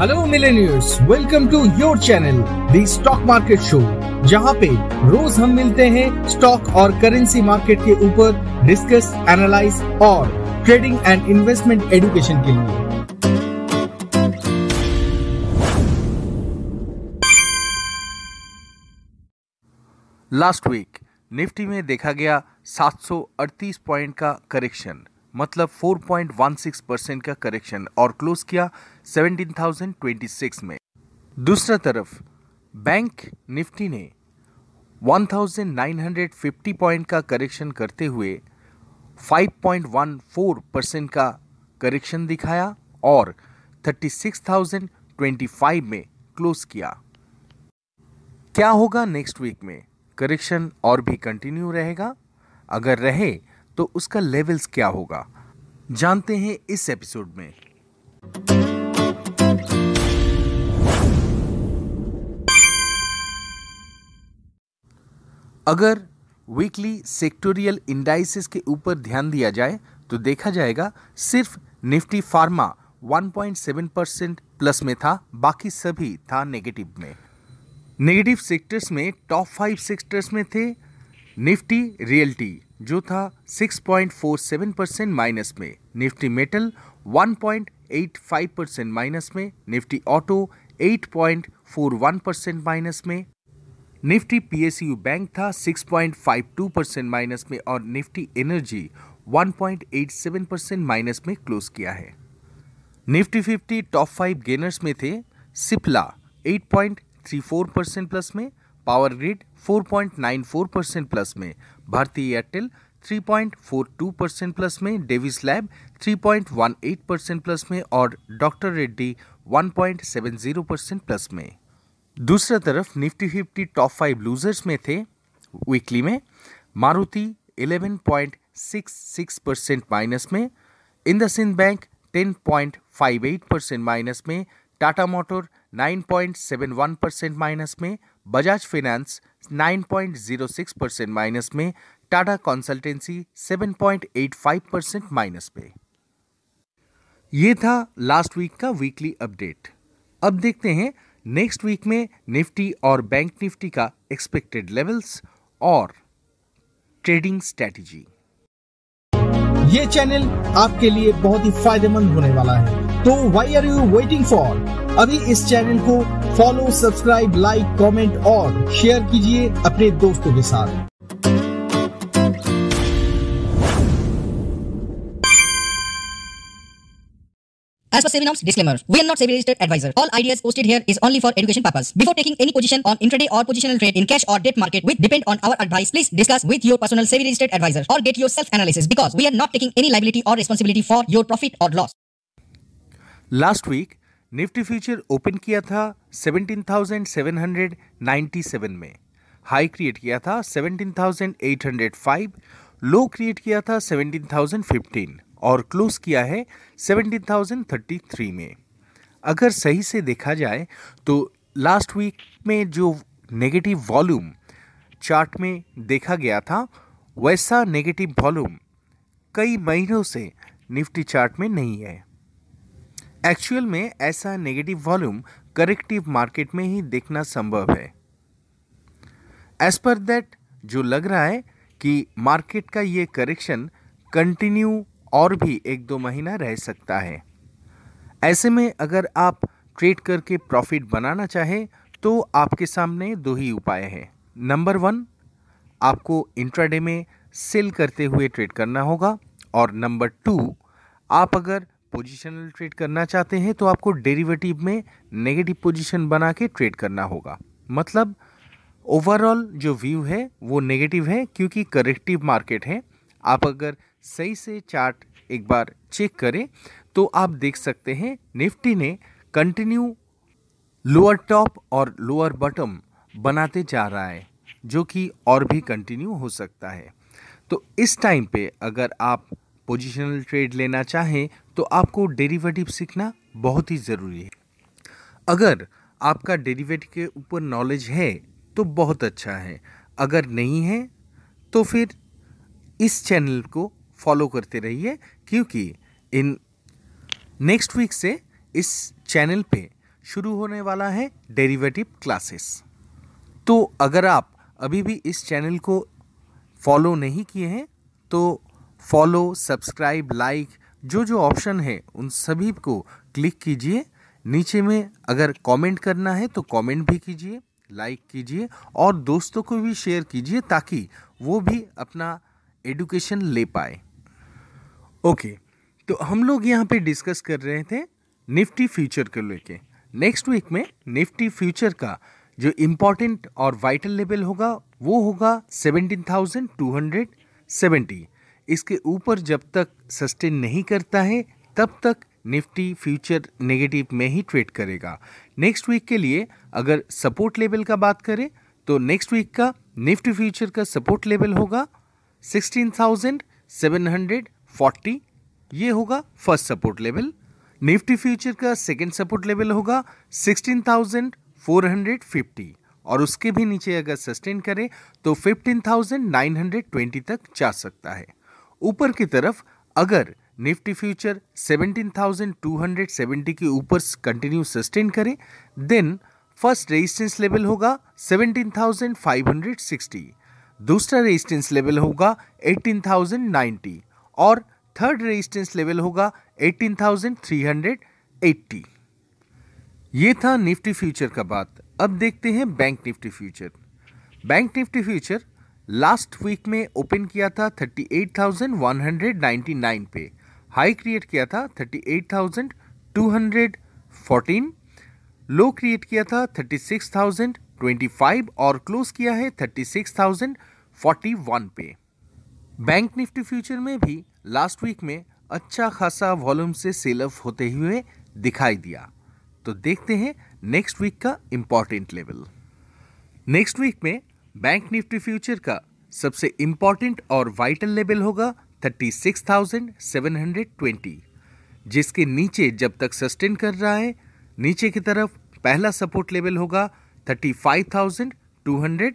Hello millionaires welcome to your channel the stock market show जहाँ पे रोज हम मिलते हैं स्टॉक और करेंसी मार्केट के ऊपर डिस्कस एनालाइज और ट्रेडिंग एंड इन्वेस्टमेंट एजुकेशन के लिए। लास्ट वीक निफ्टी में देखा गया 738 पॉइंट का करेक्शन मतलब 4.16 परसेंट का करेक्शन और क्लोज किया 17,026 में। दूसरा तरफ़ बैंक निफ्टी ने 1,950 पॉइंट का करेक्शन करते हुए 5.14 परसेंट का करेक्शन दिखाया और 36,025 में क्लोज किया। क्या होगा नेक्स्ट वीक में? करेक्शन और भी कंटिन्यू रहेगा। अगर रहे तो उसका लेवल्स क्या होगा? जानते हैं इस एपिसोड में। अगर वीकली सेक्टोरियल इंडाइसिस के ऊपर ध्यान दिया जाए तो देखा जाएगा सिर्फ़ निफ्टी फार्मा 1.7 परसेंट प्लस में था, बाकी सभी था नेगेटिव में। नेगेटिव सेक्टर्स में टॉप फाइव सेक्टर्स में थे निफ्टी रियल्टी जो था 6.47 परसेंट माइनस में निफ्टी मेटल 1.85 परसेंट माइनस में निफ्टी ऑटो 8.41 परसेंट माइनस में निफ्टी पीएसयू बैंक था 6.52 परसेंट माइनस में और निफ्टी एनर्जी 1.87 परसेंट माइनस में क्लोज किया है। निफ्टी 50 टॉप फाइव गेनर्स में थे सिप्ला 8.34 परसेंट प्लस में पावर ग्रिड 4.94 परसेंट प्लस में, भारतीय एयरटेल 3.42 परसेंट प्लस में, डेविस लैब 3.18 परसेंट प्लस में और डॉक्टर रेड्डी 1.70 परसेंट प्लस में। दूसरा तरफ़ Nifty fifty top five losers में थे, वीकली में, मारुति 11.66 परसेंट माइनस में इंदसिंद बैंक 10.58 परसेंट माइनस में, टाटा मोटर 9.71 परसेंट माइनस में बजाज फाइनेंस 9.06 परसेंट माइनस में, टाटा कंसल्टेंसी 7.85 परसेंट माइनस पे। ये था लास्ट वीक का वीकली अपडेट अब देखते हैं नेक्स्ट वीक में निफ्टी और बैंक निफ्टी का एक्सपेक्टेड लेवल्स और ट्रेडिंग स्ट्रेटजी ये चैनल आपके लिए बहुत ही फ़ायदेमंद होने वाला है। तो why are you waiting for अभी इस चैनल को फॉलो सब्सक्राइब लाइक कमेंट और शेयर कीजिए अपने दोस्तों के साथ As per SEBI norms, disclaimer. We are not SEBI registered advisor. All ideas posted here is only for education purpose. Before taking any position on intraday or positional trade in cash or debt market which depend on our advice, please discuss with your personal SEBI registered advisor or get your self analysis because we are not taking any liability or responsibility for your profit or loss. Last week Nifty future open किया था 17,797 में। High create किया था 17,805 लो create किया था 17,015 और close किया है 17,033 में। अगर सही से देखा जाए तो लास्ट वीक में जो नेगेटिव वॉल्यूम चार्ट में देखा गया था वैसा नेगेटिव वॉल्यूम कई महीनों से निफ्टी चार्ट में नहीं है। एक्चुअल में ऐसा नेगेटिव वॉल्यूम करेक्टिव मार्केट में ही देखना संभव है। एज पर दैट जो लग रहा है कि मार्केट का ये करेक्शन कंटिन्यू और भी एक दो महीना रह सकता है। ऐसे में अगर आप ट्रेड करके प्रॉफिट बनाना चाहें तो आपके सामने दो ही उपाय हैं। नंबर वन आपको इंट्राडे में सेल करते हुए ट्रेड करना होगा। और नंबर टू आप अगर पोजिशनल ट्रेड करना चाहते हैं तो आपको डेरिवेटिव में नेगेटिव पोजीशन बना के ट्रेड करना होगा। मतलब ओवरऑल जो व्यू है, वो नेगेटिव है, क्योंकि करेक्टिव मार्केट है। आप अगर सही से चार्ट एक बार चेक करें तो आप देख सकते हैं निफ्टी ने कंटिन्यू लोअर टॉप और लोअर बॉटम बनाते जा रहा है, जो कि और भी कंटिन्यू हो सकता है। तो इस टाइम पे अगर आप पोजिशनल ट्रेड लेना चाहें तो आपको डेरिवेटिव सीखना बहुत ही ज़रूरी है। अगर आपका डेरिवेटिव के ऊपर नॉलेज है तो बहुत अच्छा है। अगर नहीं है तो फिर इस चैनल को फॉलो करते रहिए, क्योंकि इन नेक्स्ट वीक से इस चैनल पे शुरू होने वाला है डेरिवेटिव क्लासेस तो अगर आप अभी भी इस चैनल को फॉलो नहीं किए हैं तो फॉलो सब्सक्राइब लाइक जो जो ऑप्शन है उन सभी को क्लिक कीजिए। नीचे में अगर कमेंट करना है तो कमेंट भी कीजिए लाइक कीजिए और दोस्तों को भी शेयर कीजिए ताकि वो भी अपना एडुकेशन ले पाए। ओके तो हम लोग यहाँ पे डिस्कस कर रहे थे निफ्टी फ्यूचर को लेके। नेक्स्ट वीक में निफ्टी फ्यूचर का जो इम्पोर्टेंट और वाइटल लेवल होगा वो होगा 17,270 इसके ऊपर जब तक सस्टेन नहीं करता है तब तक निफ्टी फ्यूचर नेगेटिव में ही ट्रेड करेगा। नेक्स्ट वीक के लिए अगर सपोर्ट लेवल का बात करें तो नेक्स्ट वीक का निफ्टी फ्यूचर का सपोर्ट लेवल होगा 16,740 ये होगा first support level Nifty future का सेकंड सपोर्ट लेवल होगा 16,450 और उसके भी नीचे अगर सस्टेन करे तो 15,920 तक जा सकता है। ऊपर की तरफ़ अगर निफ्टी फ्यूचर 17,270 के ऊपर कंटिन्यू सस्टेन करे देन फ़र्स्ट रेजिस्टेंस लेवल होगा 17,560 दूसरा रेजिस्टेंस लेवल होगा 18,090 और थर्ड रेजिस्टेंस लेवल होगा 18,380 ये था निफ्टी फ्यूचर का बात। अब देखते हैं bank Nifty future. Bank Nifty future last week में ओपन किया था 38,199 पे। हाई क्रिएट किया था 38,214 लो क्रिएट किया था 36,025 और क्लोज किया है 36,041 पे। बैंक निफ्टी फ्यूचर में भी लास्ट वीक में अच्छा खासा वॉल्यूम से सेल ऑफ़ होते हुए दिखाई दिया। तो देखते हैं नेक्स्ट वीक का इंपॉर्टेंट लेवल। नेक्स्ट वीक में बैंक निफ्टी फ्यूचर का सबसे इंपॉर्टेंट और वाइटल लेवल होगा 36,720 जिसके नीचे जब तक सस्टेन कर रहा है नीचे की तरफ़ पहला सपोर्ट लेवल होगा 35,200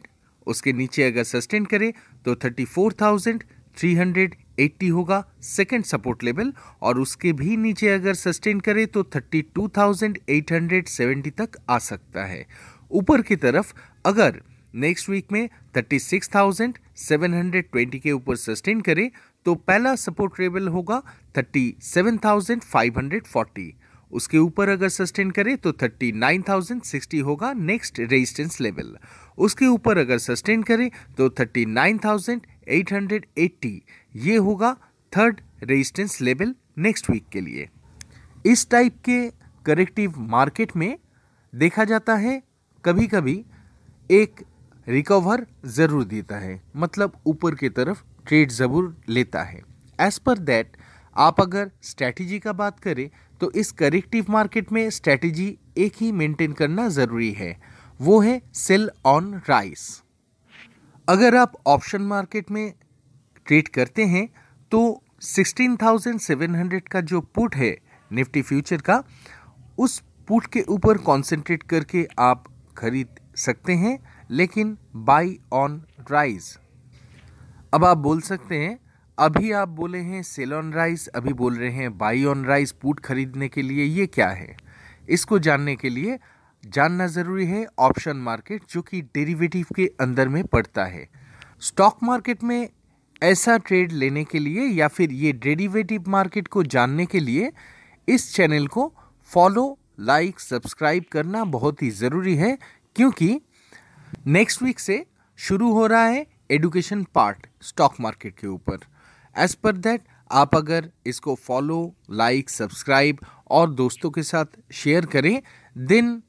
उसके नीचे अगर सस्टेन करे तो 34,380 होगा सेकंड सपोर्ट लेवल और उसके भी नीचे अगर सस्टेन करे तो 32,870 तक आ सकता है। ऊपर की तरफ़ अगर नेक्स्ट वीक में 36,720 के ऊपर सस्टेन करे तो पहला सपोर्ट लेवल होगा 37,540 उसके ऊपर अगर सस्टेन करे तो 39,060 होगा नेक्स्ट रेजिस्टेंस लेवल। उसके ऊपर अगर सस्टेन करे तो 39,880 ये होगा third resistance level next week के लिए। इस टाइप के करेक्टिव मार्केट में देखा जाता है कभी कभी एक रिकवर ज़रूर देता है मतलब ऊपर की तरफ़ ट्रेड ज़रूर लेता है। एज पर दैट आप अगर स्ट्रैटेजी का बात करें तो इस करेक्टिव मार्केट में स्ट्रैटेजी एक ही मेंटेन करना ज़रूरी है वो है सेल ऑन राइस अगर आप ऑप्शन मार्केट में ट्रेड करते हैं तो 16,700 का जो पुट है निफ्टी फ्यूचर का उस पुट के ऊपर कंसंट्रेट करके आप खरीद सकते हैं। लेकिन बाई ऑन राइज अब आप बोल सकते हैं, अभी आप बोले हैं सेल ऑन राइस अभी बोल रहे हैं बाई ऑन राइस पुट खरीदने के लिए ये क्या है? इसको जानने के लिए जानना ज़रूरी है ऑप्शन मार्केट जो कि डेरिवेटिव के अंदर में पड़ता है। स्टॉक मार्केट में ऐसा ट्रेड लेने के लिए या फिर ये डेरिवेटिव मार्केट को जानने के लिए इस चैनल को फॉलो लाइक सब्सक्राइब करना बहुत ही ज़रूरी है, क्योंकि नेक्स्ट वीक से शुरू हो रहा है एडुकेशन पार्ट स्टॉक मार्केट के ऊपर। एज पर दैट आप अगर इसको फॉलो लाइक सब्सक्राइब और दोस्तों के साथ शेयर करें देन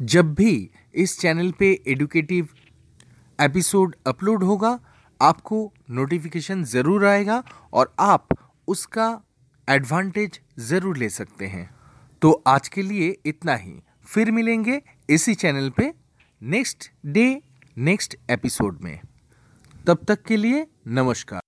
जब भी इस चैनल पे एडुकेटिव एपिसोड अपलोड होगा, आपको नोटिफिकेशन ज़रूर आएगा और आप उसका एडवांटेज ज़रूर ले सकते हैं। तो आज के लिए इतना ही। फिर मिलेंगे इसी चैनल पे। नेक्स्ट डे, नेक्स्ट एपिसोड में। तब तक के लिए नमस्कार।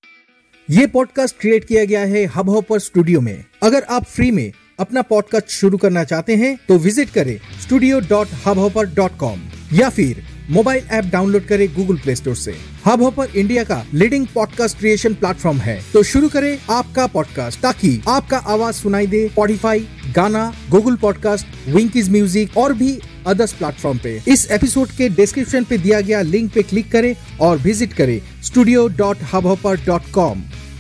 ये पॉडकास्ट क्रिएट किया गया है हब हॉपर स्टूडियो में। अगर आप फ्री में अपना पॉडकास्ट शुरू करना चाहते हैं तो विज़िट करें studio dot Hub Hopper dot com या फिर मोबाइल ऐप डाउनलोड करें गूगल प्ले स्टोर से। हब हॉपर इंडिया का लीडिंग पॉडकास्ट क्रिएशन प्लेटफॉर्म है। तो शुरू करें आपका पॉडकास्ट ताकि आपका आवाज़ सुनाई दे स्पॉटिफाई गाना गूगल पॉडकास्ट विंकीज म्यूज़िक और भी अदर्स प्लेटफॉर्म पे. इस एपिसोड के डिस्क्रिप्शन पे दिया गया लिंक पे क्लिक करें और विज़िट करें studio dot hub dot com